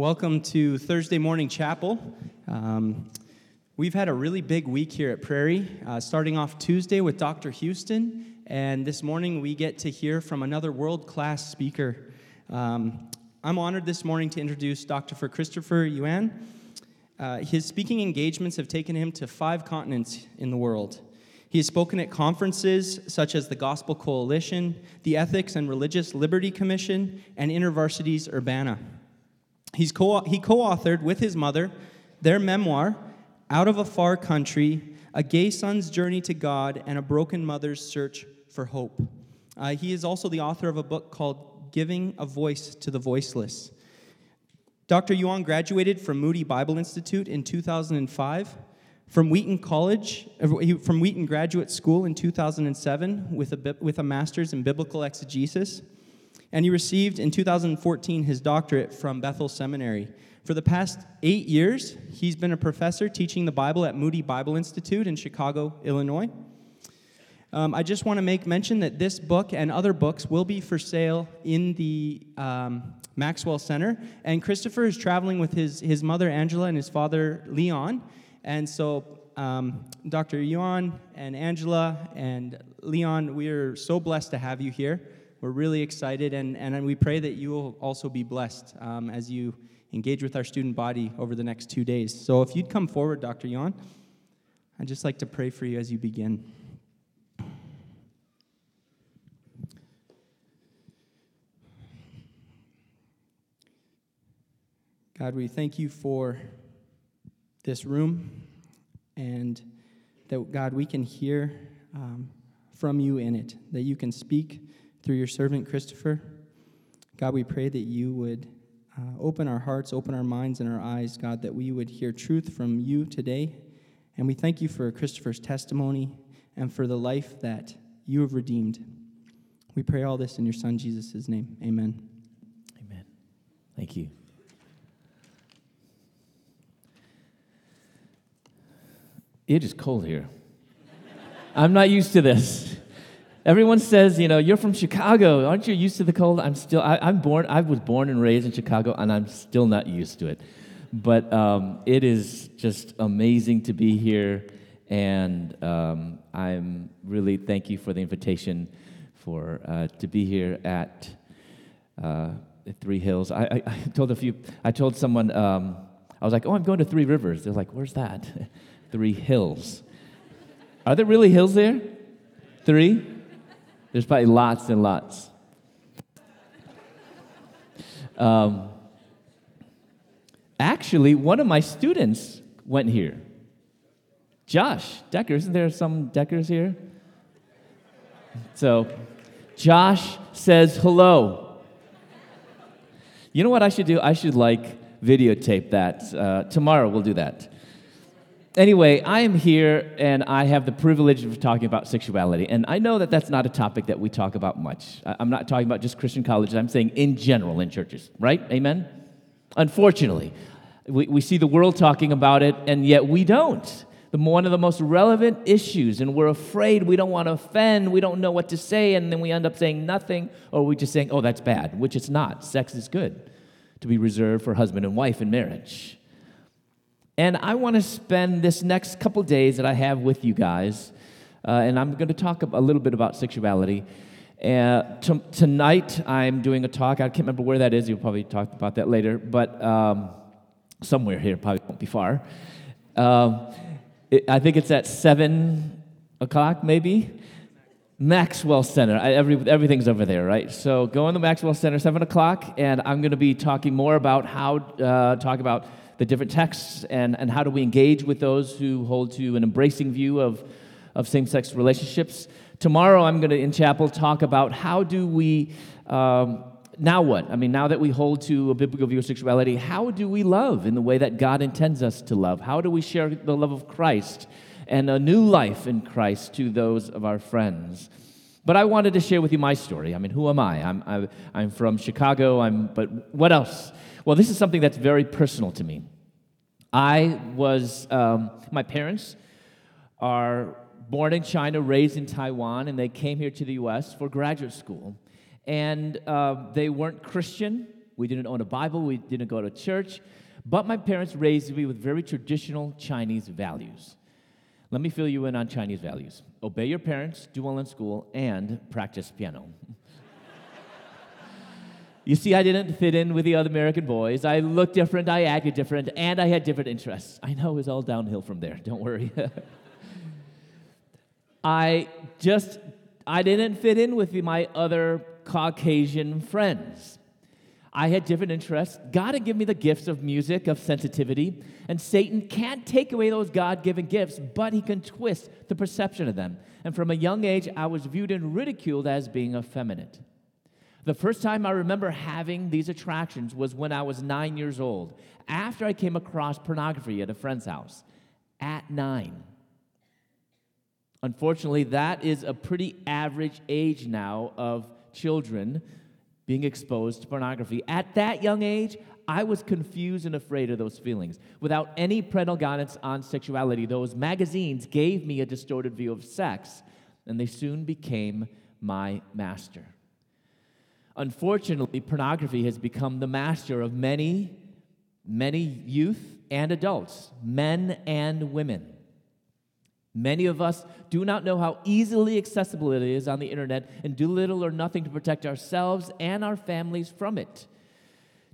Welcome to Thursday morning chapel. Um, we've had a really big week here at Prairie, uh, starting off Tuesday with Dr. Houston, and this morning we get to hear from another world class speaker. Um, I'm honored this morning to introduce Dr. Christopher Yuan. Uh, his speaking engagements have taken him to five continents in the world. He has spoken at conferences such as the Gospel Coalition, the Ethics and Religious Liberty Commission, and InterVarsity's Urbana. He's co- he co authored with his mother their memoir, Out of a Far Country A Gay Son's Journey to God and a Broken Mother's Search for Hope. Uh, he is also the author of a book called Giving a Voice to the Voiceless. Dr. Yuan graduated from Moody Bible Institute in 2005, from Wheaton College, uh, from Wheaton Graduate School in 2007 with a, with a master's in biblical exegesis and he received in 2014 his doctorate from Bethel Seminary. For the past eight years, he's been a professor teaching the Bible at Moody Bible Institute in Chicago, Illinois. Um, I just want to make mention that this book and other books will be for sale in the um, Maxwell Center. And Christopher is traveling with his, his mother, Angela, and his father, Leon. And so, um, Dr. Yuan and Angela and Leon, we are so blessed to have you here. We're really excited, and, and we pray that you will also be blessed um, as you engage with our student body over the next two days. So if you'd come forward, Dr. Yuan, I'd just like to pray for you as you begin. God, we thank you for this room and that, God, we can hear um, from you in it, that you can speak through your servant Christopher. God, we pray that you would uh, open our hearts, open our minds and our eyes, God, that we would hear truth from you today. And we thank you for Christopher's testimony and for the life that you have redeemed. We pray all this in your son Jesus' name. Amen. Amen. Thank you. It is cold here. I'm not used to this. Everyone says, you know, you're from Chicago. Aren't you used to the cold? I'm still, I, am born, I was born and raised in Chicago, and I'm still not used to it. But um, it is just amazing to be here, and um, I'm really thank you for the invitation for uh, to be here at uh, Three Hills. I, I, I, told a few, I told someone, um, I was like, oh, I'm going to Three Rivers. They're like, where's that? Three Hills. Are there really hills there? Three? There's probably lots and lots. Um, actually, one of my students went here. Josh Decker. Isn't there some Deckers here? So, Josh says hello. You know what I should do? I should like videotape that. Uh, tomorrow we'll do that anyway, I am here and I have the privilege of talking about sexuality. And I know that that's not a topic that we talk about much. I'm not talking about just Christian colleges, I'm saying in general in churches, right? Amen? Unfortunately, we, we see the world talking about it, and yet we don't. The, one of the most relevant issues, and we're afraid we don't want to offend, we don't know what to say, and then we end up saying nothing, or we're just saying, oh, that's bad, which it's not. Sex is good to be reserved for husband and wife in marriage. And I want to spend this next couple days that I have with you guys, uh, and I'm going to talk a little bit about sexuality. Uh, t- tonight, I'm doing a talk. I can't remember where that is. You'll probably talk about that later, but um, somewhere here, probably won't be far. Um, it, I think it's at 7 o'clock, maybe. Maxwell Center. I, every, everything's over there, right? So go in the Maxwell Center, 7 o'clock, and I'm going to be talking more about how, uh, talk about the different texts and, and how do we engage with those who hold to an embracing view of, of same sex relationships. Tomorrow, I'm going to, in chapel, talk about how do we, um, now what? I mean, now that we hold to a biblical view of sexuality, how do we love in the way that God intends us to love? How do we share the love of Christ and a new life in Christ to those of our friends? But I wanted to share with you my story. I mean, who am I? I'm, I, am i am from Chicago, I'm, but what else? Well, this is something that's very personal to me. I was, um, my parents are born in China, raised in Taiwan, and they came here to the US for graduate school. And uh, they weren't Christian. We didn't own a Bible. We didn't go to church. But my parents raised me with very traditional Chinese values. Let me fill you in on Chinese values obey your parents, do well in school, and practice piano. You see, I didn't fit in with the other American boys. I looked different, I acted different, and I had different interests. I know it was all downhill from there, don't worry. I just, I didn't fit in with my other Caucasian friends. I had different interests. God had given me the gifts of music, of sensitivity, and Satan can't take away those God given gifts, but he can twist the perception of them. And from a young age, I was viewed and ridiculed as being effeminate. The first time I remember having these attractions was when I was nine years old, after I came across pornography at a friend's house at nine. Unfortunately, that is a pretty average age now of children being exposed to pornography. At that young age, I was confused and afraid of those feelings. Without any parental guidance on sexuality, those magazines gave me a distorted view of sex, and they soon became my master. Unfortunately, pornography has become the master of many, many youth and adults, men and women. Many of us do not know how easily accessible it is on the internet and do little or nothing to protect ourselves and our families from it.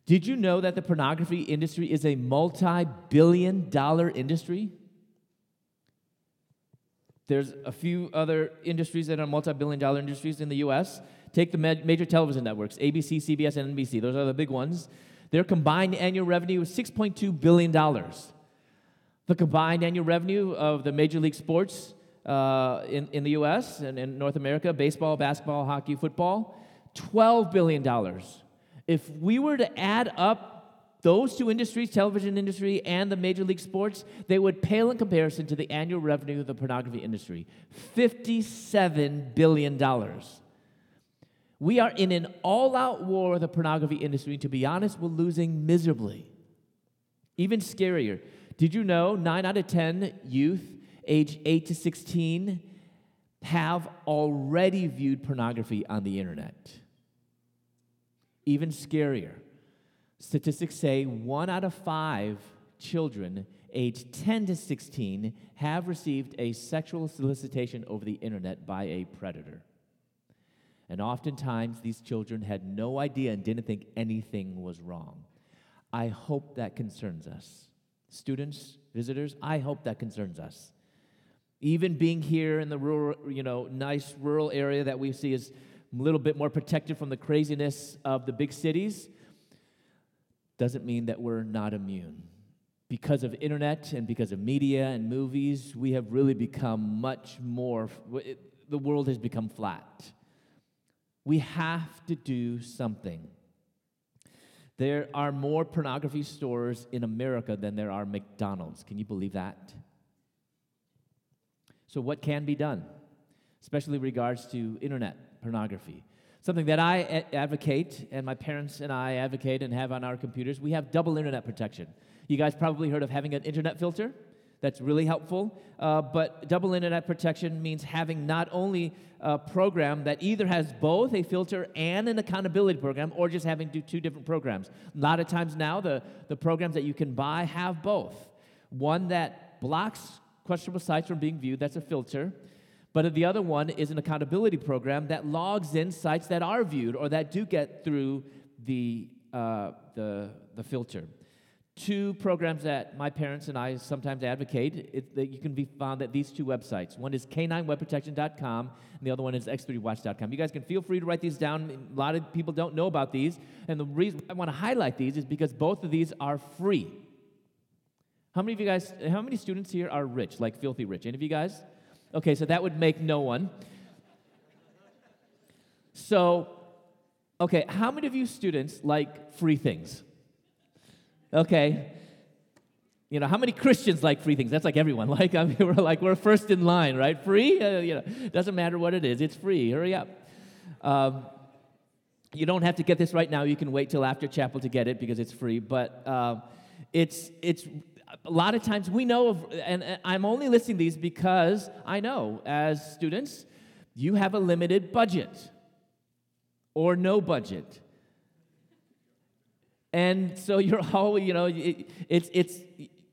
Did you know that the pornography industry is a multi billion dollar industry? There's a few other industries that are multi billion dollar industries in the US. Take the major television networks ABC, CBS, and NBC. Those are the big ones. Their combined annual revenue is $6.2 billion. The combined annual revenue of the major league sports uh, in, in the US and in North America baseball, basketball, hockey, football $12 billion. If we were to add up those two industries, television industry and the major league sports, they would pale in comparison to the annual revenue of the pornography industry $57 billion. We are in an all out war with the pornography industry. and To be honest, we're losing miserably. Even scarier, did you know 9 out of 10 youth age 8 to 16 have already viewed pornography on the internet? Even scarier, statistics say 1 out of 5 children aged 10 to 16 have received a sexual solicitation over the internet by a predator. And oftentimes, these children had no idea and didn't think anything was wrong. I hope that concerns us students, visitors, I hope that concerns us. Even being here in the rural, you know, nice rural area that we see is a little bit more protected from the craziness of the big cities, doesn't mean that we're not immune. Because of internet and because of media and movies, we have really become much more, the world has become flat. We have to do something. There are more pornography stores in America than there are McDonald's. Can you believe that? So, what can be done, especially in regards to internet pornography? Something that I advocate, and my parents and I advocate and have on our computers, we have double internet protection. You guys probably heard of having an internet filter. That's really helpful. Uh, but double internet protection means having not only a program that either has both a filter and an accountability program, or just having do two different programs. A lot of times now, the, the programs that you can buy have both. One that blocks questionable sites from being viewed, that's a filter. But the other one is an accountability program that logs in sites that are viewed or that do get through the, uh, the, the filter two programs that my parents and I sometimes advocate it, that you can be found at these two websites. One is k9webprotection.com, and the other one is x3watch.com. You guys can feel free to write these down. A lot of people don't know about these, and the reason I want to highlight these is because both of these are free. How many of you guys, how many students here are rich, like filthy rich? Any of you guys? Okay, so that would make no one. So, okay, how many of you students like free things? Okay. You know, how many Christians like free things? That's like everyone. Like, I mean, we're like, we're first in line, right? Free? Uh, you know, doesn't matter what it is, it's free. Hurry up. Um, you don't have to get this right now. You can wait till after chapel to get it because it's free. But uh, it's, it's a lot of times we know of, and, and I'm only listing these because I know as students, you have a limited budget or no budget. And so you're always, you know, it, it's, it's,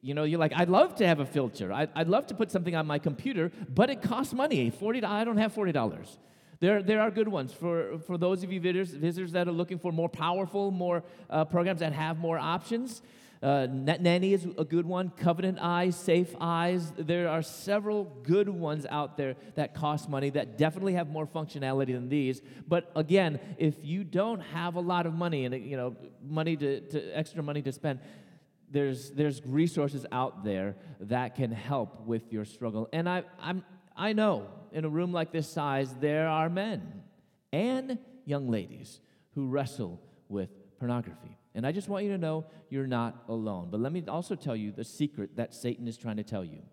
you know, you're like, I'd love to have a filter. I'd, I'd love to put something on my computer, but it costs money. 40, I don't have $40. There, there are good ones for, for those of you visitors, visitors that are looking for more powerful, more uh, programs that have more options. Uh, Nanny is a good one. Covenant Eyes, Safe Eyes. There are several good ones out there that cost money that definitely have more functionality than these. But again, if you don't have a lot of money and you know money to, to extra money to spend, there's there's resources out there that can help with your struggle. And I I'm I know in a room like this size there are men and young ladies who wrestle with pornography. And I just want you to know you're not alone. But let me also tell you the secret that Satan is trying to tell you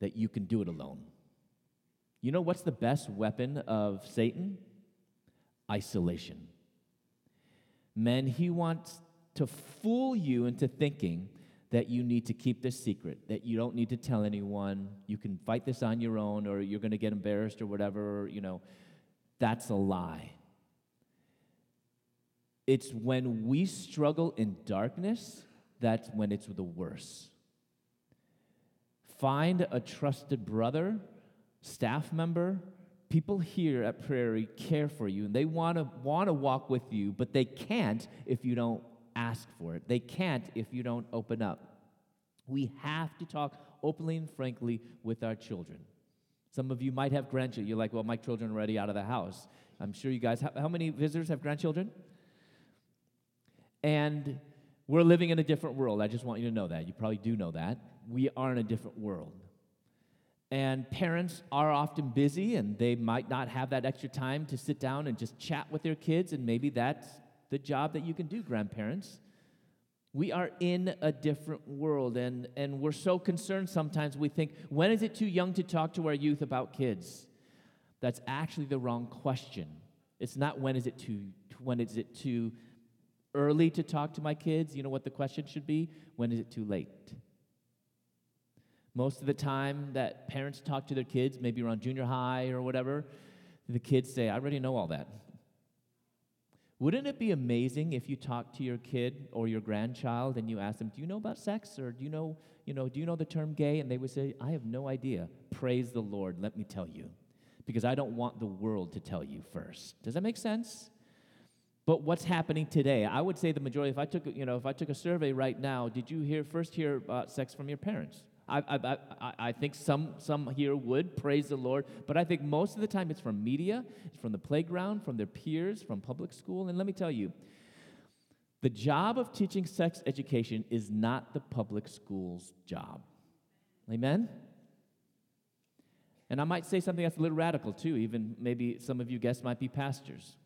that you can do it alone. You know what's the best weapon of Satan? Isolation. Men, he wants to fool you into thinking that you need to keep this secret, that you don't need to tell anyone, you can fight this on your own, or you're going to get embarrassed or whatever, you know. That's a lie. It's when we struggle in darkness that's when it's the worst. Find a trusted brother, staff member, people here at Prairie care for you and they want to want to walk with you, but they can't if you don't ask for it. They can't if you don't open up. We have to talk openly and frankly with our children. Some of you might have grandchildren. You're like, well, my children are already out of the house. I'm sure you guys, how, how many visitors have grandchildren? And we're living in a different world. I just want you to know that. You probably do know that. We are in a different world. And parents are often busy and they might not have that extra time to sit down and just chat with their kids, and maybe that's the job that you can do, grandparents. We are in a different world, and, and we're so concerned sometimes we think, when is it too young to talk to our youth about kids? That's actually the wrong question. It's not when is it too, when is it too early to talk to my kids, you know what the question should be? When is it too late? Most of the time that parents talk to their kids, maybe around junior high or whatever, the kids say, I already know all that. Wouldn't it be amazing if you talk to your kid or your grandchild and you ask them, "Do you know about sex or do you know, you know, do you know the term gay?" and they would say, "I have no idea." Praise the Lord, let me tell you. Because I don't want the world to tell you first. Does that make sense? But what's happening today? I would say the majority. If I took, you know, if I took a survey right now, did you hear first hear about sex from your parents? I, I, I, I think some, some here would praise the Lord, but I think most of the time it's from media, it's from the playground, from their peers, from public school. And let me tell you, the job of teaching sex education is not the public school's job. Amen? And I might say something that's a little radical too, even maybe some of you guests might be pastors.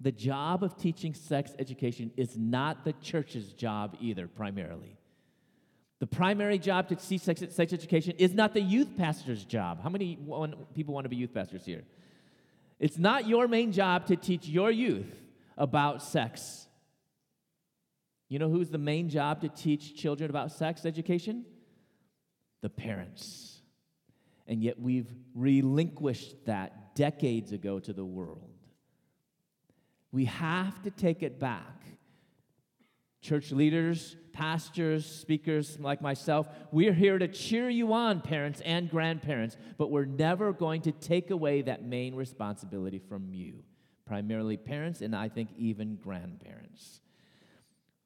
The job of teaching sex education is not the church's job either, primarily. The primary job to teach sex, sex education is not the youth pastor's job. How many people want to be youth pastors here? It's not your main job to teach your youth about sex. You know who's the main job to teach children about sex education? The parents. And yet we've relinquished that decades ago to the world. We have to take it back. Church leaders, pastors, speakers like myself, we're here to cheer you on, parents and grandparents, but we're never going to take away that main responsibility from you, primarily parents, and I think even grandparents.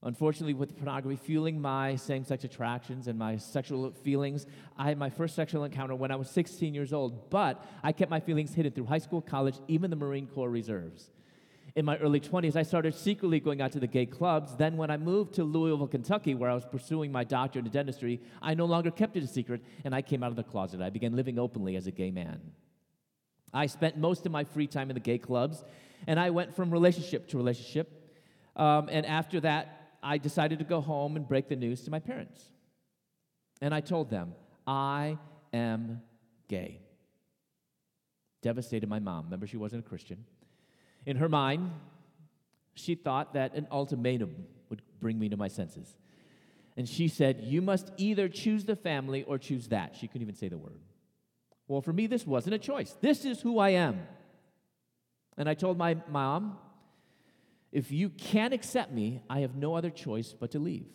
Unfortunately, with pornography fueling my same sex attractions and my sexual feelings, I had my first sexual encounter when I was 16 years old, but I kept my feelings hidden through high school, college, even the Marine Corps Reserves in my early 20s, I started secretly going out to the gay clubs. Then, when I moved to Louisville, Kentucky, where I was pursuing my doctorate in dentistry, I no longer kept it a secret and I came out of the closet. I began living openly as a gay man. I spent most of my free time in the gay clubs and I went from relationship to relationship. Um, and after that, I decided to go home and break the news to my parents. And I told them, I am gay. Devastated my mom. Remember, she wasn't a Christian. In her mind, she thought that an ultimatum would bring me to my senses. And she said, You must either choose the family or choose that. She couldn't even say the word. Well, for me, this wasn't a choice. This is who I am. And I told my mom, If you can't accept me, I have no other choice but to leave.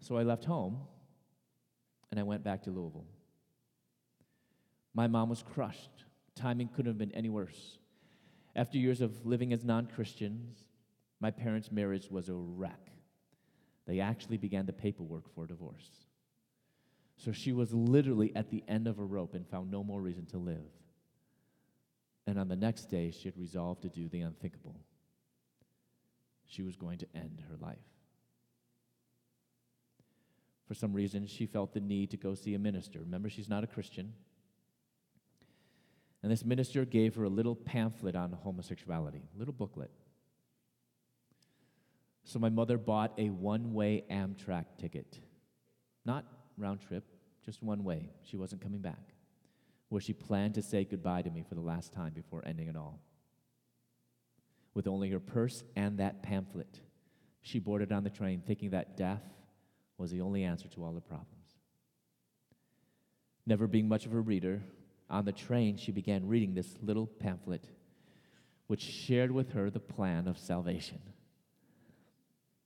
So I left home and I went back to Louisville. My mom was crushed. Timing couldn't have been any worse. After years of living as non Christians, my parents' marriage was a wreck. They actually began the paperwork for divorce. So she was literally at the end of a rope and found no more reason to live. And on the next day, she had resolved to do the unthinkable. She was going to end her life. For some reason, she felt the need to go see a minister. Remember, she's not a Christian. And this minister gave her a little pamphlet on homosexuality, a little booklet. So my mother bought a one way Amtrak ticket. Not round trip, just one way. She wasn't coming back. Where she planned to say goodbye to me for the last time before ending it all. With only her purse and that pamphlet, she boarded on the train thinking that death was the only answer to all her problems. Never being much of a reader, on the train she began reading this little pamphlet, which shared with her the plan of salvation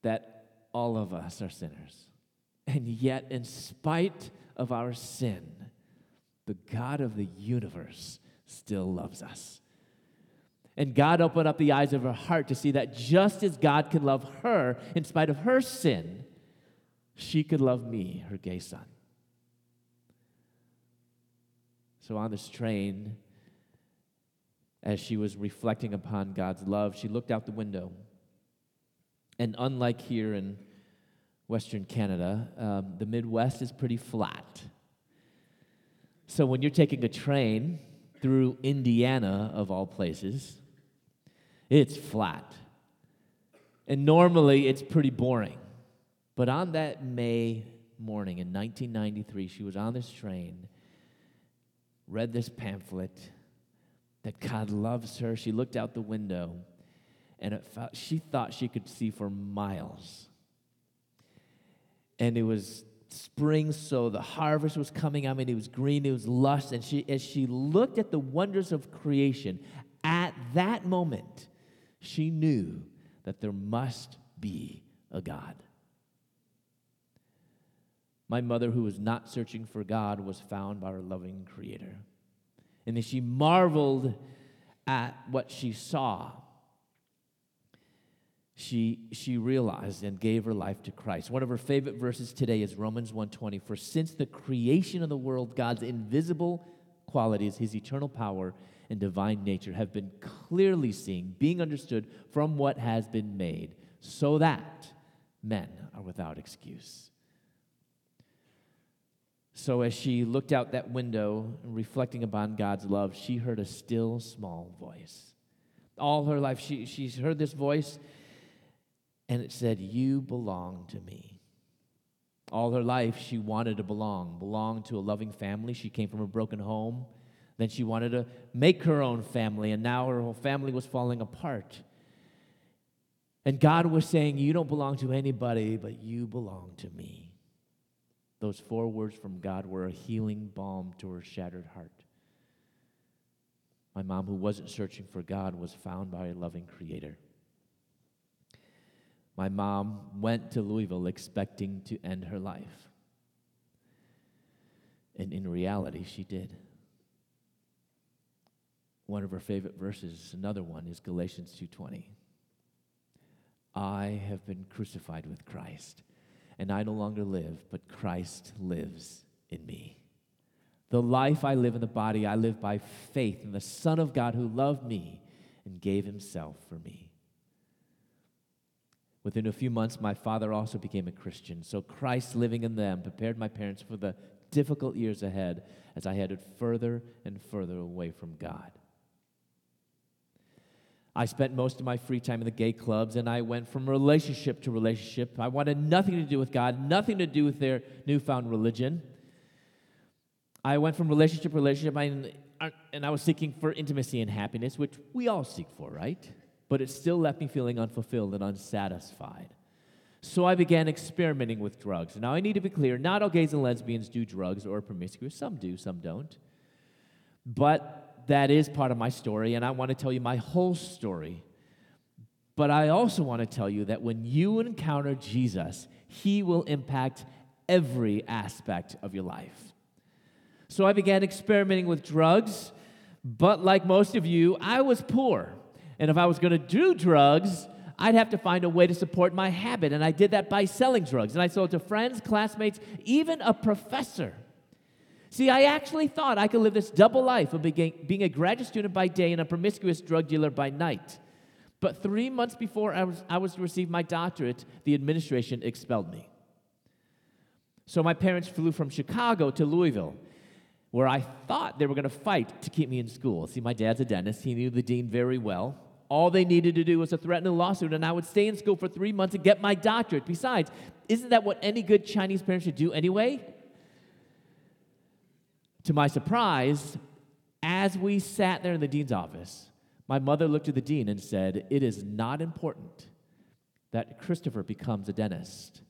that all of us are sinners. And yet, in spite of our sin, the God of the universe still loves us. And God opened up the eyes of her heart to see that just as God can love her in spite of her sin, she could love me, her gay son. So on this train, as she was reflecting upon God's love, she looked out the window. And unlike here in Western Canada, um, the Midwest is pretty flat. So when you're taking a train through Indiana, of all places, it's flat. And normally it's pretty boring. But on that May morning in 1993, she was on this train, read this pamphlet that God loves her. She looked out the window and felt, she thought she could see for miles. And it was spring, so the harvest was coming. I mean, it was green, it was lush. And she, as she looked at the wonders of creation, at that moment, she knew that there must be a God. My mother, who was not searching for God, was found by her loving Creator. And then she marveled at what she saw she, she realized and gave her life to Christ. One of her favorite verses today is Romans 1:20. For since the creation of the world, God's invisible qualities, his eternal power and divine nature have been clearly seen, being understood from what has been made, so that men are without excuse. So as she looked out that window, reflecting upon God's love, she heard a still small voice. All her life, she, she's heard this voice and it said, You belong to me. All her life, she wanted to belong, belong to a loving family. She came from a broken home. Then she wanted to make her own family, and now her whole family was falling apart. And God was saying, You don't belong to anybody, but you belong to me. Those four words from God were a healing balm to her shattered heart. My mom, who wasn't searching for God, was found by a loving Creator. My mom went to Louisville expecting to end her life. And in reality, she did. One of her favorite verses, another one, is Galatians 2:20. I have been crucified with Christ, and I no longer live, but Christ lives in me. The life I live in the body, I live by faith in the Son of God who loved me and gave himself for me. Within a few months, my father also became a Christian. So Christ living in them prepared my parents for the difficult years ahead as I headed further and further away from God. I spent most of my free time in the gay clubs and I went from relationship to relationship. I wanted nothing to do with God, nothing to do with their newfound religion. I went from relationship to relationship uh, and I was seeking for intimacy and happiness, which we all seek for, right? but it still left me feeling unfulfilled and unsatisfied. So I began experimenting with drugs. Now I need to be clear not all gays and lesbians do drugs or are promiscuous. Some do, some don't. But that is part of my story, and I want to tell you my whole story. But I also want to tell you that when you encounter Jesus, he will impact every aspect of your life. So I began experimenting with drugs, but like most of you, I was poor. And if I was going to do drugs, I'd have to find a way to support my habit. And I did that by selling drugs. And I sold to friends, classmates, even a professor. See, I actually thought I could live this double life of being a graduate student by day and a promiscuous drug dealer by night. But three months before I was, I was to receive my doctorate, the administration expelled me. So my parents flew from Chicago to Louisville, where I thought they were going to fight to keep me in school. See, my dad's a dentist, he knew the dean very well. All they needed to do was to threaten a lawsuit, and I would stay in school for three months and get my doctorate. Besides, isn't that what any good Chinese parent should do anyway? To my surprise, as we sat there in the dean's office, my mother looked at the dean and said, It is not important that Christopher becomes a dentist.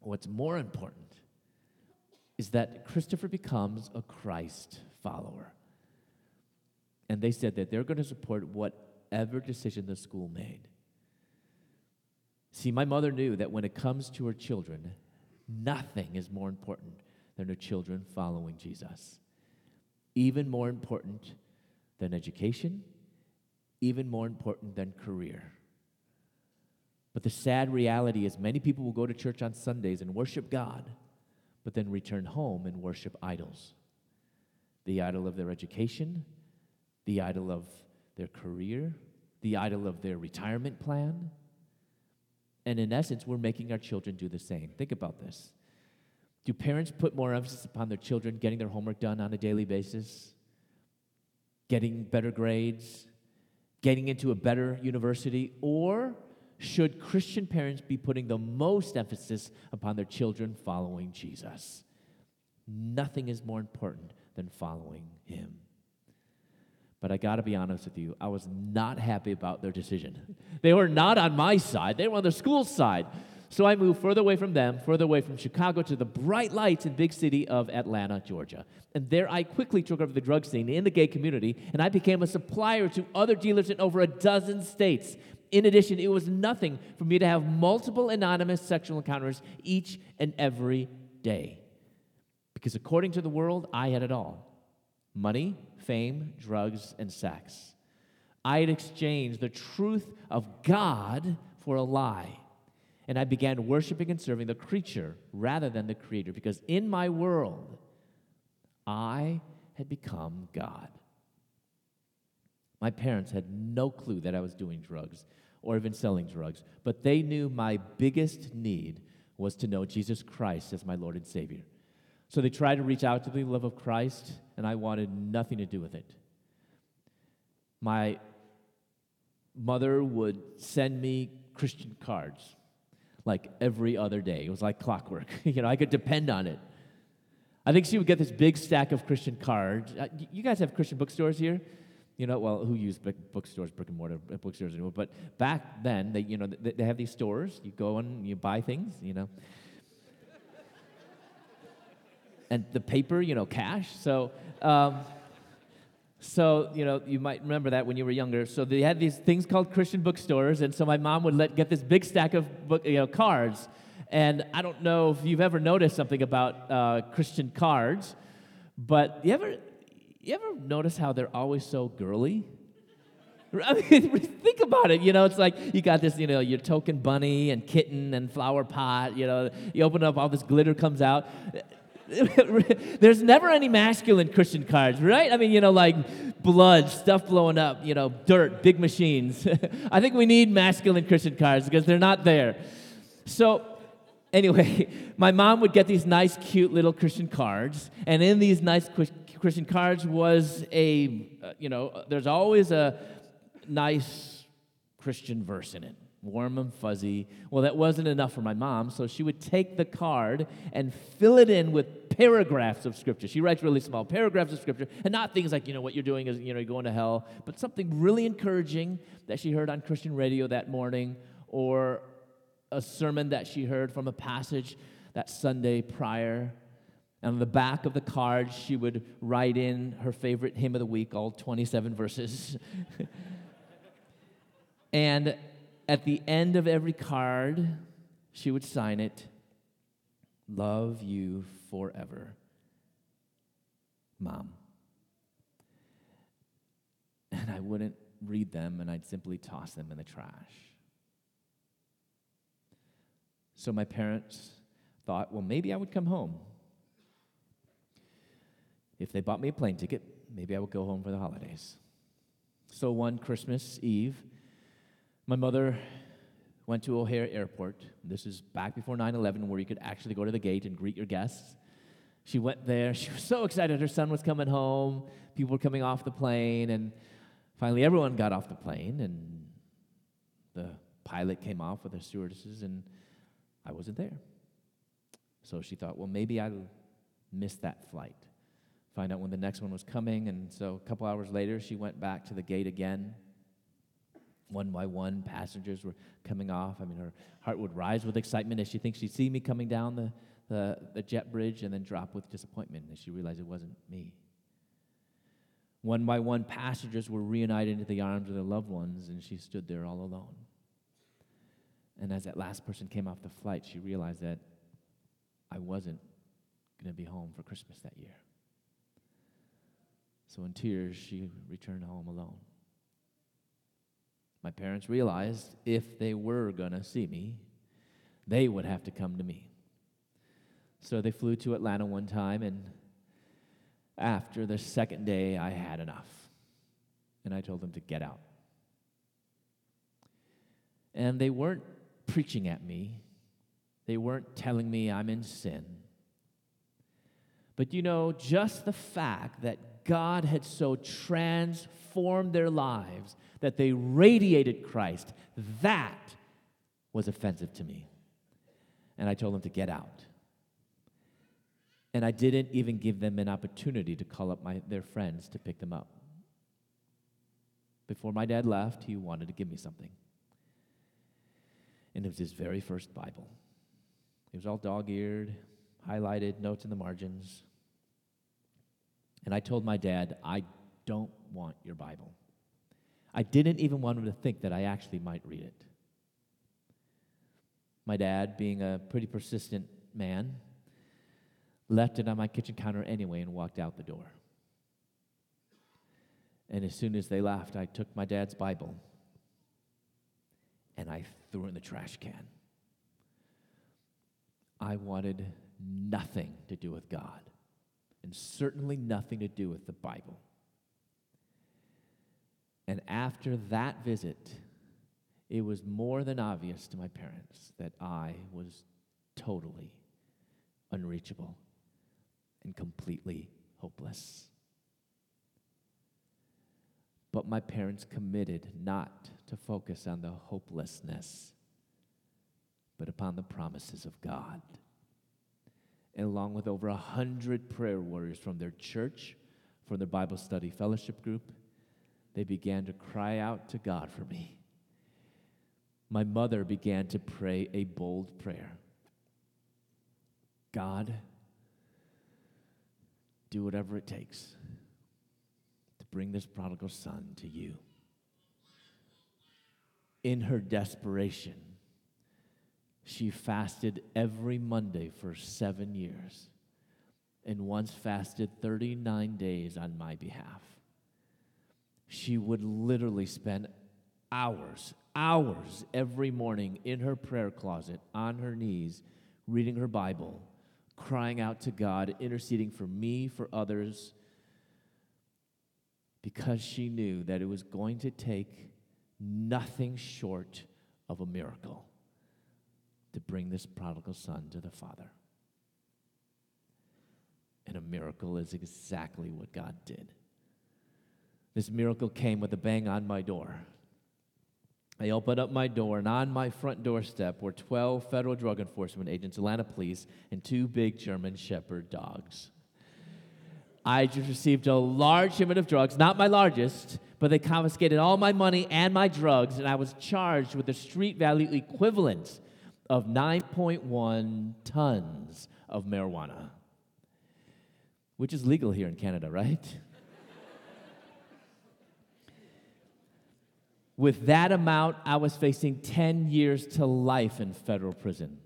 What's more important is that Christopher becomes a Christ follower. And they said that they're going to support whatever decision the school made. See, my mother knew that when it comes to her children, nothing is more important than her children following Jesus. Even more important than education, even more important than career. But the sad reality is, many people will go to church on Sundays and worship God, but then return home and worship idols the idol of their education, the idol of their career, the idol of their retirement plan. And in essence, we're making our children do the same. Think about this. Do parents put more emphasis upon their children getting their homework done on a daily basis? getting better grades, getting into a better university, or should Christian parents be putting the most emphasis upon their children following Jesus? Nothing is more important than following him. But I got to be honest with you, I was not happy about their decision. They were not on my side, they were on the school's side. So I moved further away from them, further away from Chicago to the bright lights and big city of Atlanta, Georgia. And there I quickly took over the drug scene in the gay community, and I became a supplier to other dealers in over a dozen states. In addition, it was nothing for me to have multiple anonymous sexual encounters each and every day. Because according to the world, I had it all money, fame, drugs, and sex. I had exchanged the truth of God for a lie and I began worshiping and serving the creature rather than the creator because in my world, I had become God. My parents had no clue that I was doing drugs or even selling drugs, but they knew my biggest need was to know Jesus Christ as my Lord and Savior. So they tried to reach out to the love of Christ, and I wanted nothing to do with it. My mother would send me Christian cards like every other day. It was like clockwork. you know, I could depend on it. I think she would get this big stack of Christian cards. Uh, you guys have Christian bookstores here? You know, well, who used bookstores, brick and mortar bookstores anymore? But back then, they, you know, they, they have these stores. You go and you buy things, you know. and the paper, you know, cash. So, um, so, you know, you might remember that when you were younger. So they had these things called Christian bookstores, and so my mom would let get this big stack of book, you know, cards. And I don't know if you've ever noticed something about uh, Christian cards, but you ever you ever notice how they're always so girly? I mean, think about it. You know, it's like you got this, you know, your token bunny and kitten and flower pot. You know, you open up, all this glitter comes out. There's never any masculine Christian cards, right? I mean, you know, like blood, stuff blowing up, you know, dirt, big machines. I think we need masculine Christian cards because they're not there. So, anyway, my mom would get these nice, cute little Christian cards, and in these nice Christian cards was a, uh, you know, there's always a nice Christian verse in it warm and fuzzy. Well, that wasn't enough for my mom, so she would take the card and fill it in with paragraphs of scripture. She writes really small paragraphs of scripture, and not things like, you know, what you're doing is, you know, you're going to hell, but something really encouraging that she heard on Christian radio that morning, or a sermon that she heard from a passage that Sunday prior. And on the back of the card, she would write in her favorite hymn of the week, all 27 verses. And at the end of every card, she would sign it Love you forever, Mom. And I wouldn't read them and I'd simply toss them in the trash. So my parents thought, well, maybe I would come home. If they bought me a plane ticket, maybe I would go home for the holidays. So one Christmas Eve, my mother went to O'Hare Airport. This is back before 9 11, where you could actually go to the gate and greet your guests. She went there. She was so excited her son was coming home. People were coming off the plane. And finally, everyone got off the plane. And the pilot came off with the stewardesses, and I wasn't there. So she thought, well, maybe I'll miss that flight. Find out when the next one was coming. And so a couple hours later, she went back to the gate again. One by one, passengers were coming off. I mean, her heart would rise with excitement as she thinks she'd see me coming down the, the, the jet bridge and then drop with disappointment as she realized it wasn't me. One by one, passengers were reunited into the arms of their loved ones, and she stood there all alone. And as that last person came off the flight, she realized that I wasn't going to be home for Christmas that year. So, in tears, she returned home alone. My parents realized if they were going to see me, they would have to come to me. So they flew to Atlanta one time, and after the second day, I had enough. And I told them to get out. And they weren't preaching at me, they weren't telling me I'm in sin. But you know, just the fact that God had so transformed their lives that they radiated Christ, that was offensive to me. And I told them to get out. And I didn't even give them an opportunity to call up my, their friends to pick them up. Before my dad left, he wanted to give me something. And it was his very first Bible. It was all dog eared, highlighted, notes in the margins. And I told my dad, I don't want your Bible. I didn't even want him to think that I actually might read it. My dad, being a pretty persistent man, left it on my kitchen counter anyway and walked out the door. And as soon as they left, I took my dad's Bible and I threw it in the trash can. I wanted nothing to do with God, and certainly nothing to do with the Bible. And after that visit, it was more than obvious to my parents that I was totally unreachable and completely hopeless. But my parents committed not to focus on the hopelessness, but upon the promises of God. And along with over a hundred prayer warriors from their church, from their Bible study fellowship group, they began to cry out to God for me. My mother began to pray a bold prayer God, do whatever it takes to bring this prodigal son to you. In her desperation, she fasted every Monday for seven years and once fasted 39 days on my behalf she would literally spend hours, hours every morning in her prayer closet, on her knees, reading her Bible, crying out to God, interceding for me, for others, because she knew that it was going to take nothing short of a miracle to bring this prodigal son to the Father. And a miracle is exactly what God did. This miracle came with a bang on my door. I opened up my door, and on my front doorstep were 12 federal drug enforcement agents, Atlanta police, and two big German Shepherd dogs. I just received a large shipment of drugs, not my largest, but they confiscated all my money and my drugs, and I was charged with the street value equivalent of 9.1 tons of marijuana, which is legal here in Canada, right? With that amount, I was facing 10 years to life in federal prison.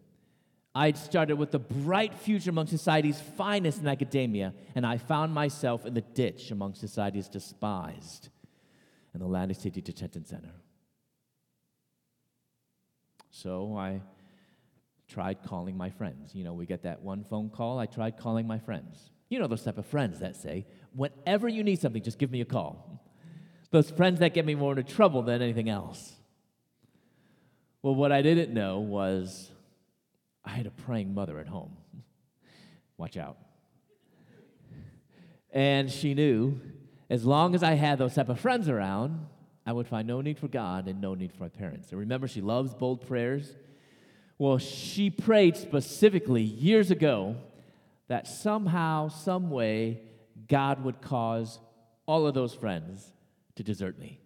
I'd started with a bright future among society's finest in academia, and I found myself in the ditch among society's despised in the Atlanta City Detention Center. So I tried calling my friends. You know, we get that one phone call. I tried calling my friends. You know those type of friends that say, whenever you need something, just give me a call. Those friends that get me more into trouble than anything else. Well, what I didn't know was I had a praying mother at home. Watch out. And she knew as long as I had those type of friends around, I would find no need for God and no need for my parents. And remember, she loves bold prayers. Well, she prayed specifically years ago that somehow, some way, God would cause all of those friends to desert me.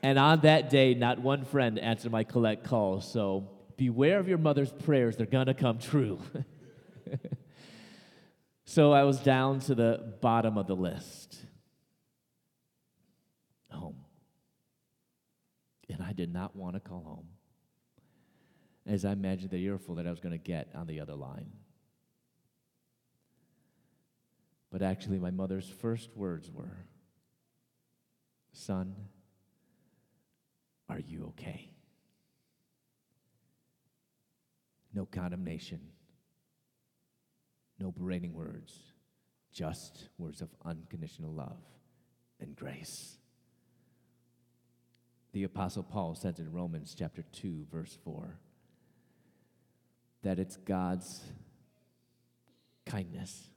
And on that day, not one friend answered my collect call. So beware of your mother's prayers, they're to come true. so I was down to the bottom of the list home. And I did not want to call home, as I imagined the earful that I was going to get on the other line. But actually, my mother's first words were, Son, are you okay? No condemnation, no berating words, just words of unconditional love and grace. The Apostle Paul says in Romans chapter 2, verse 4, that it's God's kindness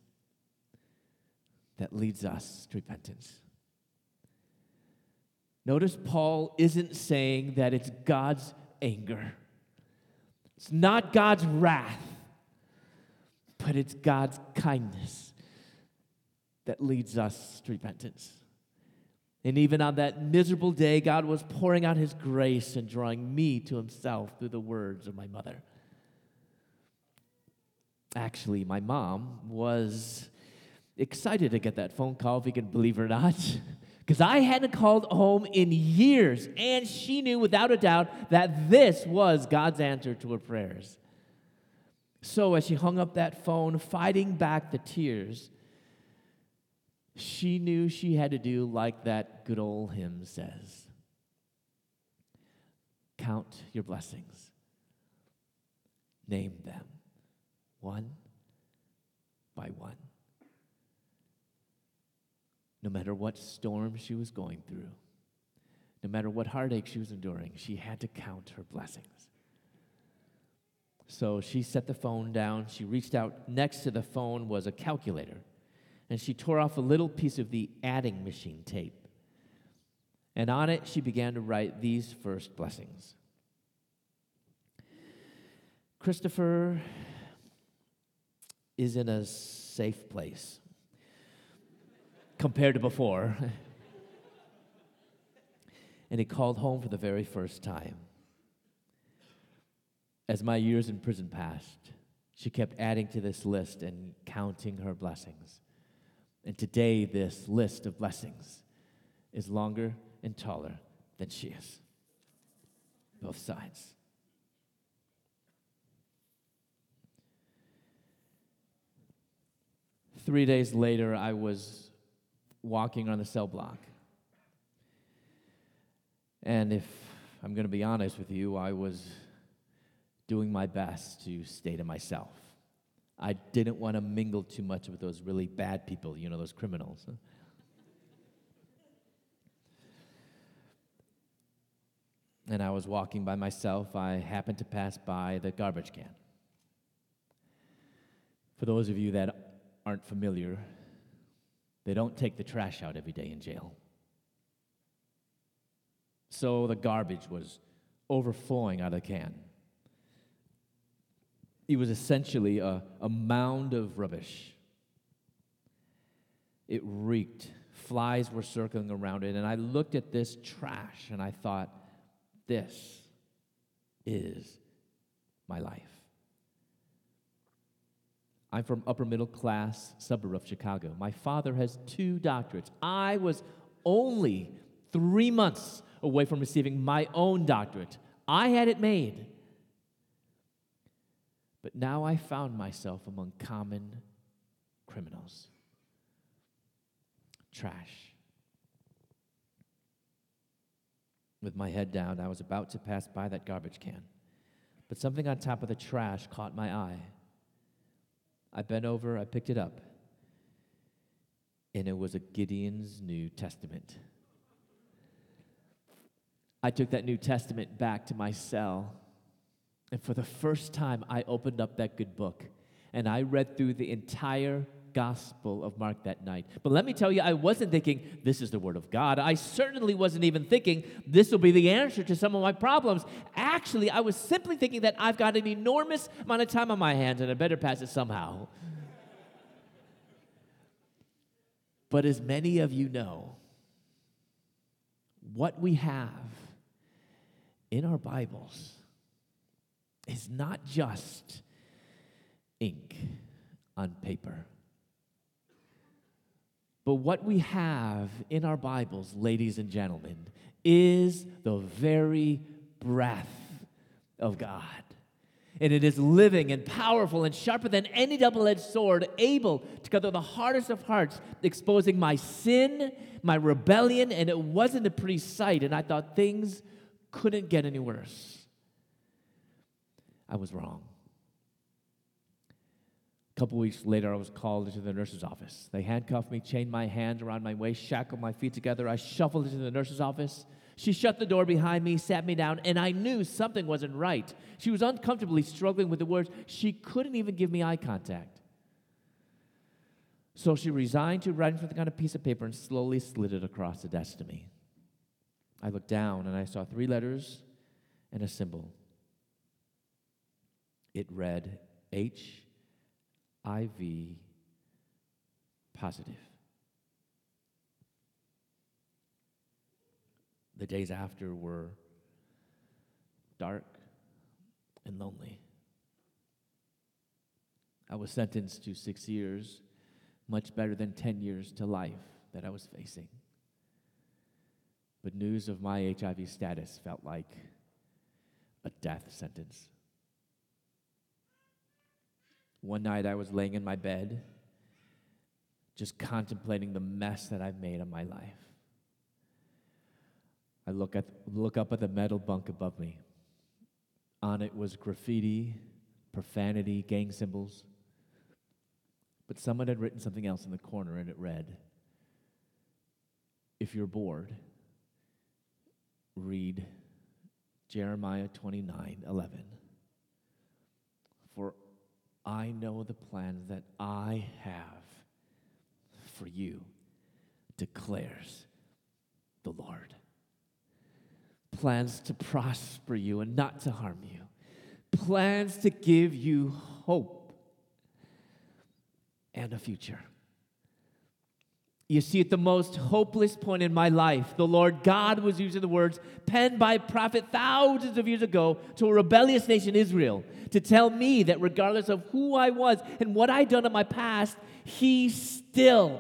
that leads us to repentance. Notice Paul isn't saying that it's God's anger. It's not God's wrath, but it's God's kindness that leads us to repentance. And even on that miserable day, God was pouring out His grace and drawing me to Himself through the words of my mother. Actually, my mom was excited to get that phone call, if you can believe it or not. because I hadn't called home in years, and she knew without a doubt that this was God's answer to her prayers. So, as she hung up that phone, fighting back the tears, she knew she had to do like that good old hymn says Count your blessings, name them one by one no matter what storm she was going through, no matter what heartache she was enduring, she had to count her blessings. So she set the phone down. She reached out. Next to the phone was a calculator, and she tore off a little piece of the adding machine tape. And on it, she began to write these first blessings Christopher is in a safe place compared to before. and he called home for the very first time. As my years in prison passed, she kept adding to this list and counting her blessings. And today, this list of blessings is longer and taller than she is. Both sides. Three days later, I was walking on the cell block. And if I'm going to be honest with you, I was doing my best to stay to myself. I didn't want to mingle too much with those really bad people, you know, those criminals. And I was walking by myself. I happened to pass by the garbage can. For those of you that aren't familiar, they don't take the trash out every day in jail. So the garbage was overflowing out of the can. It was essentially a, a mound of rubbish. It reeked. Flies were circling around it. And I looked at this trash and I thought, this is my life. I'm from upper middle class suburb of Chicago. My father has two doctorates. I was only three months away from receiving my own doctorate. I had it made. But now I found myself among common criminals. Trash. With my head down, I was about to pass by that garbage can, but something on top of the trash caught my eye. I bent over, I picked it up, and it was a Gideon's New Testament. I took that New Testament back to my cell, and for the first time, I opened up that good book and I read through the entire Gospel of Mark that night. But let me tell you, I wasn't thinking, this is the Word of God. I certainly wasn't even thinking, this will be the answer to some of my problems. Actually, I was simply thinking that I've got an enormous amount of time on my hands and I better pass it somehow. but as many of you know, what we have in our Bibles is not just ink on paper. But what we have in our Bibles, ladies and gentlemen, is the very breath of God. And it is living and powerful and sharper than any double edged sword, able to cut through the hardest of hearts, exposing my sin, my rebellion, and it wasn't a pretty sight. And I thought things couldn't get any worse. I was wrong couple weeks later, I was called into the nurse's office. They handcuffed me, chained my hands around my waist, shackled my feet together. I shuffled into the nurse's office. She shut the door behind me, sat me down, and I knew something wasn't right. She was uncomfortably struggling with the words. She couldn't even give me eye contact. So she resigned to writing something on a piece of paper and slowly slid it across the desk to me. I looked down and I saw three letters and a symbol. It read H IV positive. The days after were dark and lonely. I was sentenced to six years, much better than 10 years to life that I was facing. But news of my HIV status felt like a death sentence. One night I was laying in my bed, just contemplating the mess that I've made of my life. I look, at, look up at the metal bunk above me. On it was graffiti, profanity, gang symbols. But someone had written something else in the corner, and it read If you're bored, read Jeremiah 29 11. I know the plans that I have for you, declares the Lord. Plans to prosper you and not to harm you, plans to give you hope and a future. You see, at the most hopeless point in my life, the Lord God was using the words penned by prophet thousands of years ago to a rebellious nation, Israel, to tell me that regardless of who I was and what I'd done in my past, He still,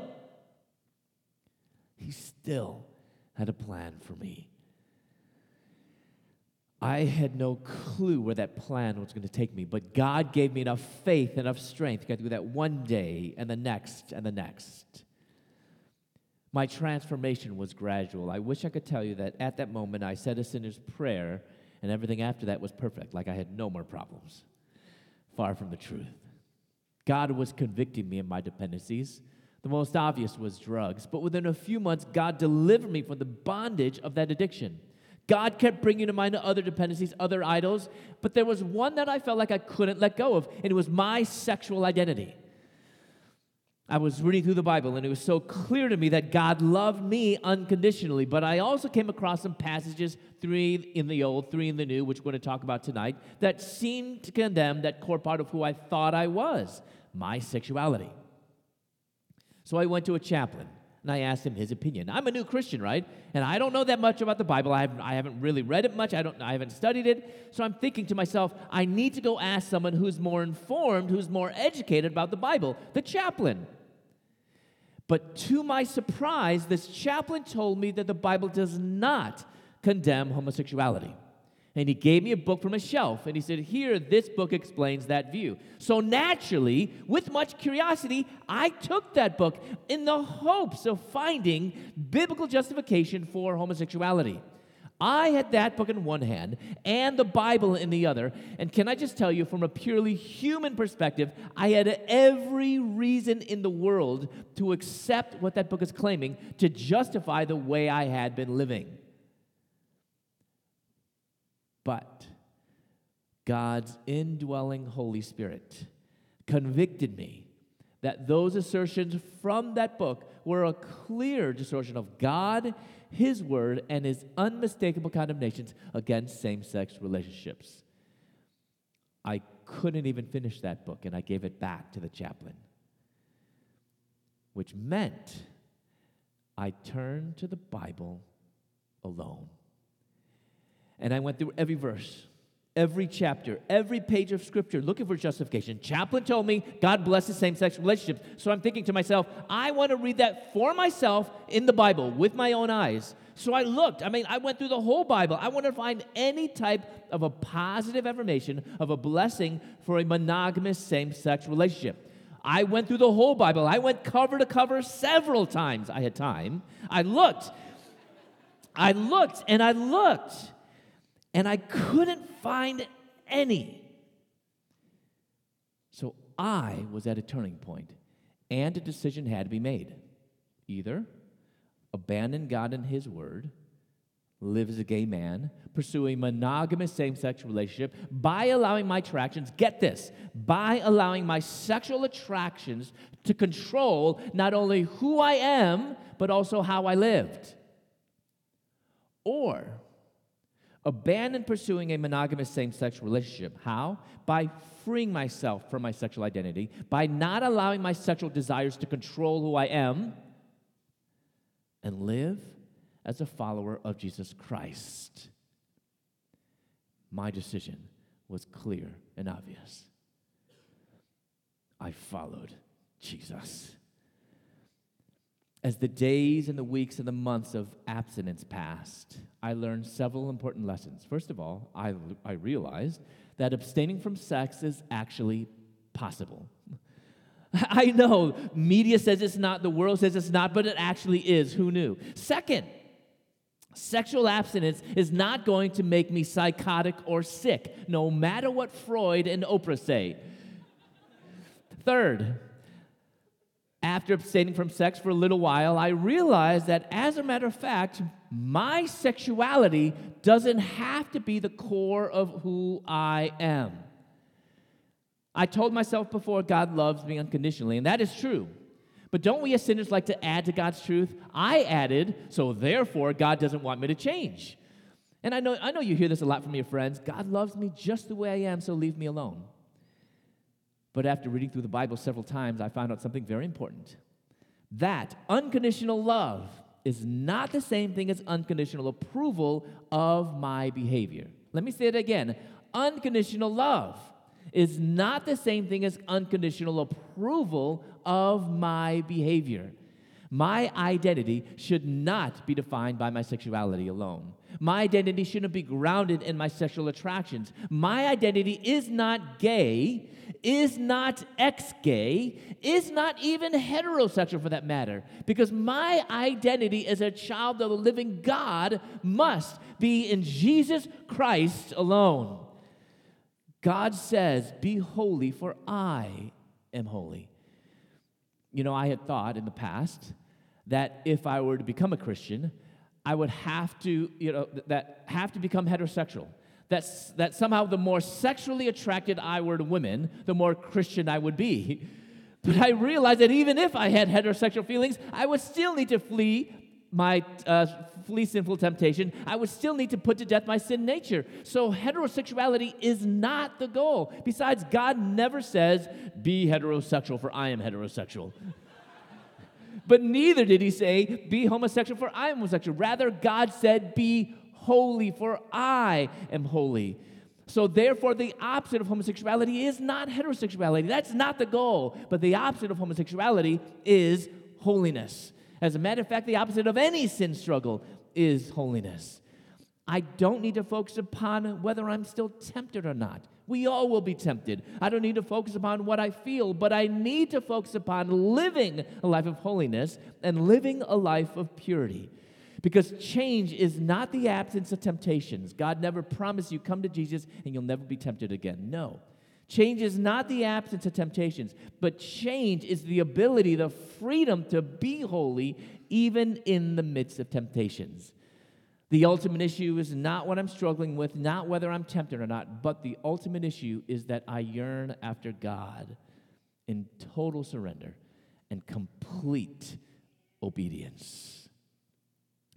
He still had a plan for me. I had no clue where that plan was going to take me, but God gave me enough faith, enough strength to get through that one day and the next and the next. My transformation was gradual. I wish I could tell you that at that moment I said a sinner's prayer and everything after that was perfect, like I had no more problems. Far from the truth. God was convicting me of my dependencies. The most obvious was drugs, but within a few months, God delivered me from the bondage of that addiction. God kept bringing to mind other dependencies, other idols, but there was one that I felt like I couldn't let go of, and it was my sexual identity. I was reading through the Bible and it was so clear to me that God loved me unconditionally. But I also came across some passages, three in the old, three in the new, which we're going to talk about tonight, that seemed to condemn that core part of who I thought I was my sexuality. So I went to a chaplain and I asked him his opinion. I'm a new Christian, right? And I don't know that much about the Bible. I haven't, I haven't really read it much. I, don't, I haven't studied it. So I'm thinking to myself, I need to go ask someone who's more informed, who's more educated about the Bible, the chaplain. But to my surprise, this chaplain told me that the Bible does not condemn homosexuality. And he gave me a book from a shelf and he said, Here, this book explains that view. So naturally, with much curiosity, I took that book in the hopes of finding biblical justification for homosexuality. I had that book in one hand and the Bible in the other. And can I just tell you, from a purely human perspective, I had every reason in the world to accept what that book is claiming to justify the way I had been living. But God's indwelling Holy Spirit convicted me that those assertions from that book were a clear distortion of God, His Word, and His unmistakable condemnations against same sex relationships. I couldn't even finish that book, and I gave it back to the chaplain, which meant I turned to the Bible alone. And I went through every verse, every chapter, every page of scripture looking for justification. Chaplain told me God blesses same sex relationships. So I'm thinking to myself, I want to read that for myself in the Bible with my own eyes. So I looked. I mean, I went through the whole Bible. I wanted to find any type of a positive affirmation of a blessing for a monogamous same sex relationship. I went through the whole Bible. I went cover to cover several times. I had time. I looked. I looked and I looked and I couldn't find any. So I was at a turning point, and a decision had to be made. Either abandon God and His Word, live as a gay man, pursue a monogamous same sex relationship by allowing my attractions, get this, by allowing my sexual attractions to control not only who I am, but also how I lived. Or abandon pursuing a monogamous same sex relationship. How? By freeing myself from my sexual identity, by not allowing my sexual desires to control who I am, and live as a follower of Jesus Christ. My decision was clear and obvious. I followed Jesus. As the days and the weeks and the months of abstinence passed, I learned several important lessons. First of all, I, I realized that abstaining from sex is actually possible. I know media says it's not, the world says it's not, but it actually is. Who knew? Second, sexual abstinence is not going to make me psychotic or sick, no matter what Freud and Oprah say. Third, after abstaining from sex for a little while, I realized that as a matter of fact, my sexuality doesn't have to be the core of who I am. I told myself before God loves me unconditionally, and that is true. But don't we as sinners like to add to God's truth? I added, so therefore God doesn't want me to change. And I know, I know you hear this a lot from your friends God loves me just the way I am, so leave me alone. But after reading through the Bible several times, I found out something very important that unconditional love is not the same thing as unconditional approval of my behavior. Let me say it again unconditional love is not the same thing as unconditional approval of my behavior. My identity should not be defined by my sexuality alone. My identity shouldn't be grounded in my sexual attractions. My identity is not gay, is not ex gay, is not even heterosexual for that matter, because my identity as a child of the living God must be in Jesus Christ alone. God says, Be holy, for I am holy. You know, I had thought in the past that if I were to become a Christian, I would have to, you know, that have to become heterosexual. That's, that somehow the more sexually attracted I were to women, the more Christian I would be. But I realized that even if I had heterosexual feelings, I would still need to flee my uh, flee sinful temptation. I would still need to put to death my sin nature. So heterosexuality is not the goal. Besides, God never says, "Be heterosexual," for I am heterosexual. But neither did he say, Be homosexual, for I am homosexual. Rather, God said, Be holy, for I am holy. So, therefore, the opposite of homosexuality is not heterosexuality. That's not the goal. But the opposite of homosexuality is holiness. As a matter of fact, the opposite of any sin struggle is holiness. I don't need to focus upon whether I'm still tempted or not. We all will be tempted. I don't need to focus upon what I feel, but I need to focus upon living a life of holiness and living a life of purity. Because change is not the absence of temptations. God never promised you come to Jesus and you'll never be tempted again. No. Change is not the absence of temptations, but change is the ability, the freedom to be holy even in the midst of temptations. The ultimate issue is not what I'm struggling with, not whether I'm tempted or not, but the ultimate issue is that I yearn after God in total surrender and complete obedience.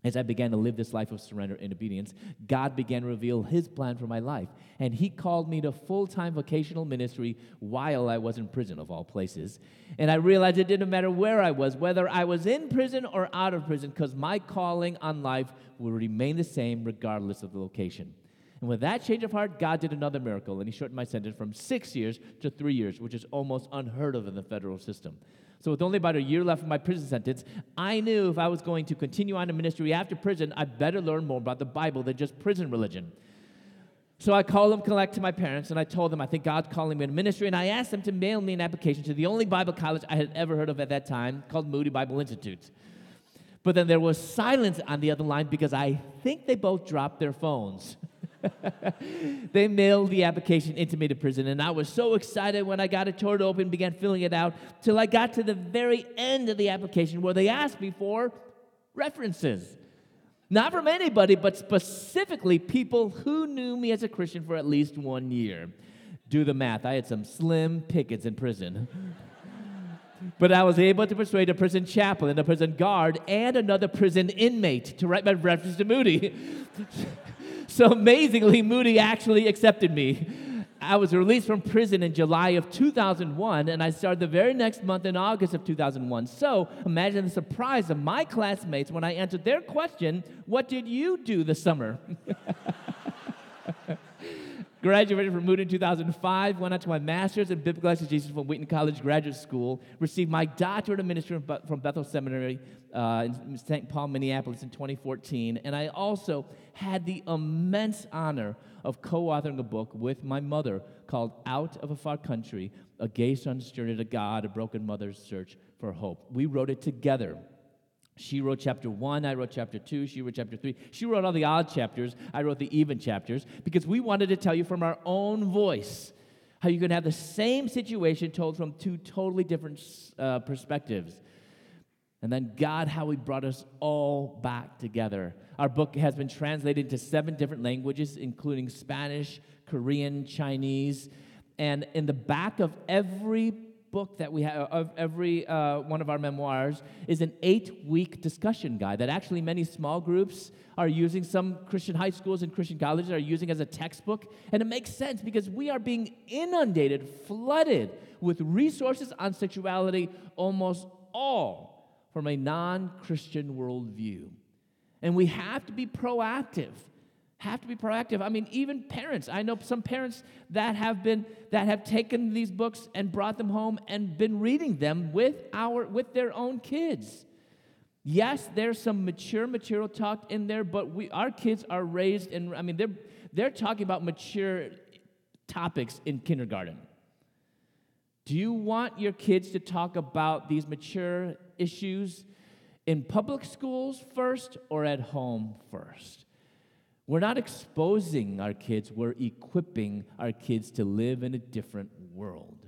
As I began to live this life of surrender and obedience, God began to reveal His plan for my life. And He called me to full time vocational ministry while I was in prison, of all places. And I realized it didn't matter where I was, whether I was in prison or out of prison, because my calling on life will remain the same regardless of the location. And with that change of heart, God did another miracle, and He shortened my sentence from six years to three years, which is almost unheard of in the federal system. So, with only about a year left of my prison sentence, I knew if I was going to continue on in ministry after prison, I'd better learn more about the Bible than just prison religion. So I called them collect to my parents and I told them I think God's calling me to ministry and I asked them to mail me an application to the only Bible college I had ever heard of at that time called Moody Bible Institute. But then there was silence on the other line because I think they both dropped their phones. they mailed the application into me to prison, and I was so excited when I got it, tore it open, began filling it out, till I got to the very end of the application where they asked me for references. Not from anybody, but specifically people who knew me as a Christian for at least one year. Do the math. I had some slim pickets in prison. but I was able to persuade a prison chaplain, a prison guard, and another prison inmate to write my reference to Moody. So amazingly, Moody actually accepted me. I was released from prison in July of 2001, and I started the very next month in August of 2001. So imagine the surprise of my classmates when I answered their question What did you do this summer? Graduated from Moody in 2005, went on to my master's in biblical exegesis from Wheaton College Graduate School, received my doctorate of ministry from Bethel Seminary uh, in St. Paul, Minneapolis in 2014, and I also had the immense honor of co authoring a book with my mother called Out of a Far Country A Gay Son's Journey to God, A Broken Mother's Search for Hope. We wrote it together. She wrote chapter one, I wrote chapter two, she wrote chapter three. She wrote all the odd chapters, I wrote the even chapters, because we wanted to tell you from our own voice how you can have the same situation told from two totally different uh, perspectives. And then God, how He brought us all back together. Our book has been translated into seven different languages, including Spanish, Korean, Chinese. And in the back of every book that we have, of every uh, one of our memoirs, is an eight week discussion guide that actually many small groups are using. Some Christian high schools and Christian colleges are using as a textbook. And it makes sense because we are being inundated, flooded with resources on sexuality, almost all from a non Christian worldview. And we have to be proactive have to be proactive. I mean, even parents. I know some parents that have been that have taken these books and brought them home and been reading them with our with their own kids. Yes, there's some mature material talked in there, but we our kids are raised in I mean, they're they're talking about mature topics in kindergarten. Do you want your kids to talk about these mature issues in public schools first or at home first? We're not exposing our kids, we're equipping our kids to live in a different world.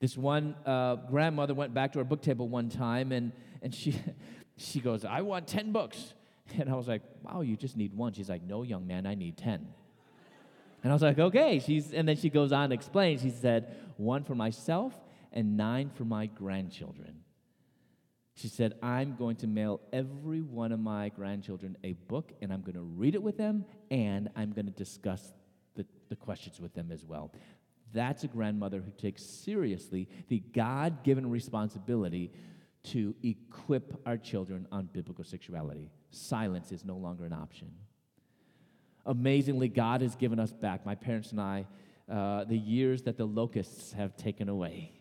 This one uh, grandmother went back to her book table one time and, and she, she goes, I want 10 books. And I was like, wow, you just need one. She's like, no, young man, I need 10. And I was like, okay. She's, and then she goes on to explain. She said, one for myself and nine for my grandchildren. She said, I'm going to mail every one of my grandchildren a book, and I'm going to read it with them, and I'm going to discuss the, the questions with them as well. That's a grandmother who takes seriously the God given responsibility to equip our children on biblical sexuality. Silence is no longer an option. Amazingly, God has given us back, my parents and I, uh, the years that the locusts have taken away.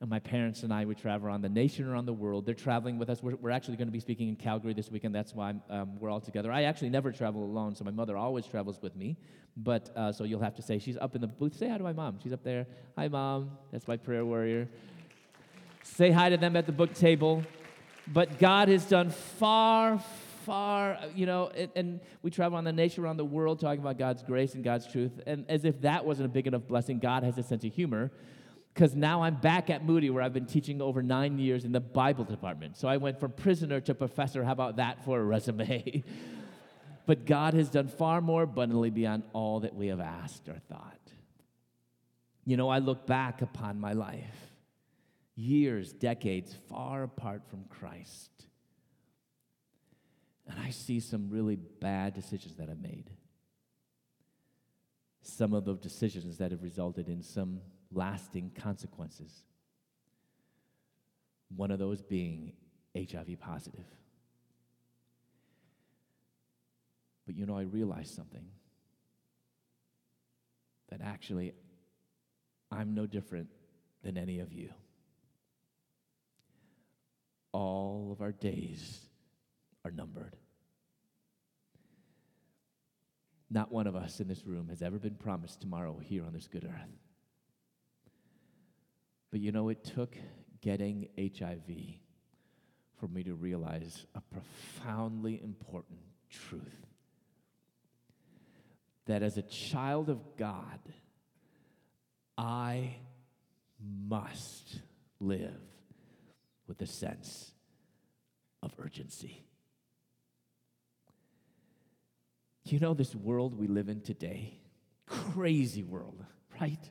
And my parents and I would travel around the nation, around the world. They're traveling with us. We're, we're actually going to be speaking in Calgary this weekend. That's why um, we're all together. I actually never travel alone, so my mother always travels with me. But uh, so you'll have to say, she's up in the booth. Say hi to my mom. She's up there. Hi, mom. That's my prayer warrior. Say hi to them at the book table. But God has done far, far, you know, and, and, we travel on the nation, around the world, talking about God's grace and God's truth. And as if that wasn't a big enough blessing, God has a sense of humor because now I'm back at Moody where I've been teaching over nine years in the Bible department. So I went from prisoner to professor. How about that for a resume? but God has done far more abundantly beyond all that we have asked or thought. You know, I look back upon my life, years, decades far apart from Christ, and I see some really bad decisions that I've made. Some of those decisions that have resulted in some lasting consequences. One of those being HIV positive. But you know, I realized something that actually I'm no different than any of you. All of our days are numbered. Not one of us in this room has ever been promised tomorrow here on this good earth. But you know, it took getting HIV for me to realize a profoundly important truth that as a child of God, I must live with a sense of urgency. You know, this world we live in today, crazy world, right?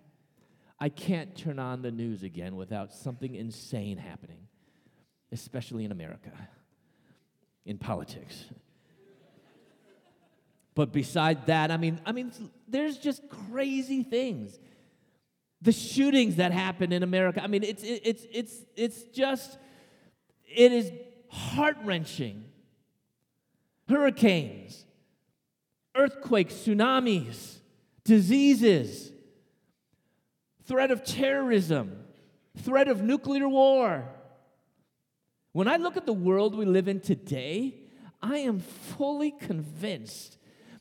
I can't turn on the news again without something insane happening, especially in America, in politics. But beside that, I mean, I mean, there's just crazy things. The shootings that happen in America, I mean, it's it's it's it's just it is heart wrenching. Hurricanes, earthquakes, tsunamis, diseases threat of terrorism, threat of nuclear war. When I look at the world we live in today, I am fully convinced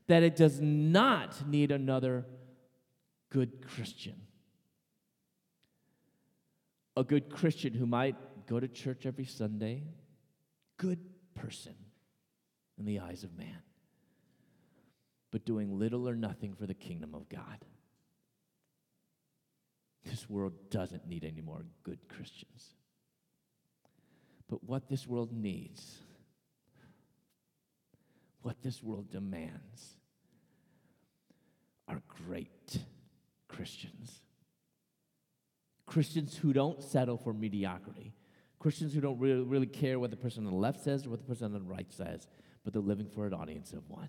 that it does not need another good Christian. A good Christian who might go to church every Sunday, good person in the eyes of man, but doing little or nothing for the kingdom of God. This world doesn't need any more good Christians. But what this world needs, what this world demands, are great Christians. Christians who don't settle for mediocrity. Christians who don't really, really care what the person on the left says or what the person on the right says, but they're living for an audience of one.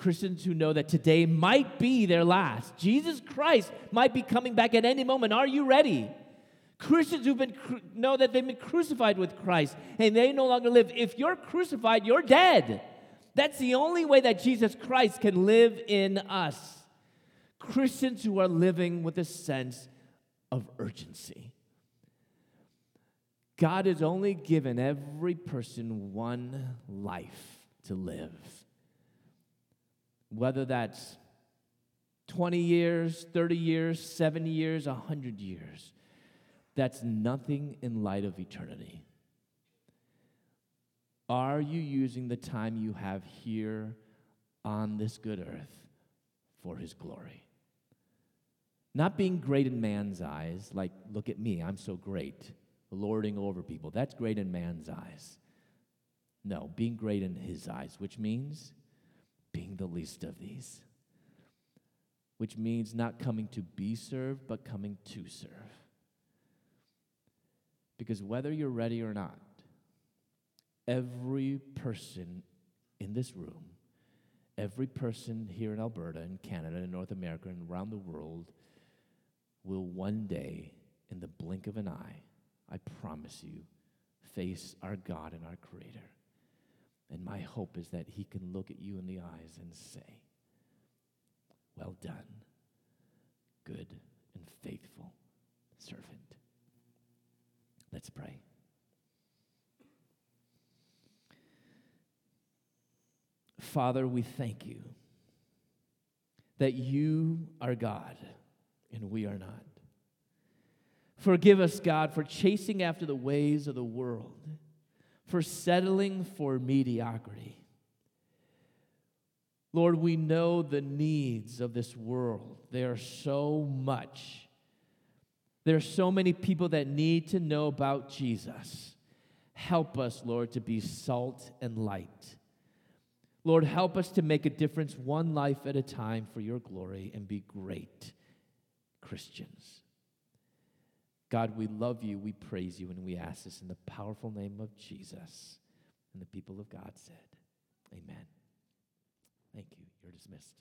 Christians who know that today might be their last. Jesus Christ might be coming back at any moment. Are you ready? Christians who been know that they've been crucified with Christ and they no longer live. If you're crucified, you're dead. That's the only way that Jesus Christ can live in us. Christians who are living with a sense of urgency. God has only given every person one life to live whether that's 20 years, 30 years, 70 years, 100 years. That's nothing in light of eternity. Are you using the time you have here on this good earth for His glory? Not being great in man's eyes, like, look at me, I'm so great, lording over people. That's great in man's eyes. No, being great in His eyes, which means being the least of these, which means not coming to be served, but coming to serve. Because whether you're ready or not, every person in this room, every person here in Alberta, in Canada, in North America, and around the world will one day, in the blink of an eye, I promise you, face our God and our Creator. And my hope is that he can look at you in the eyes and say, Well done, good and faithful servant. Let's pray. Father, we thank you that you are God and we are not. Forgive us, God, for chasing after the ways of the world, for settling for mediocrity. Lord, we know the needs of this world. There are so much. There are so many people that need to know about Jesus. Help us, Lord, to be salt and light. Lord, help us to make a difference one life at a time for your glory and be great Christians. God, we love you, we praise you, and we ask this in the powerful name of Jesus. And the people of God said, Amen. Thank you. You're dismissed.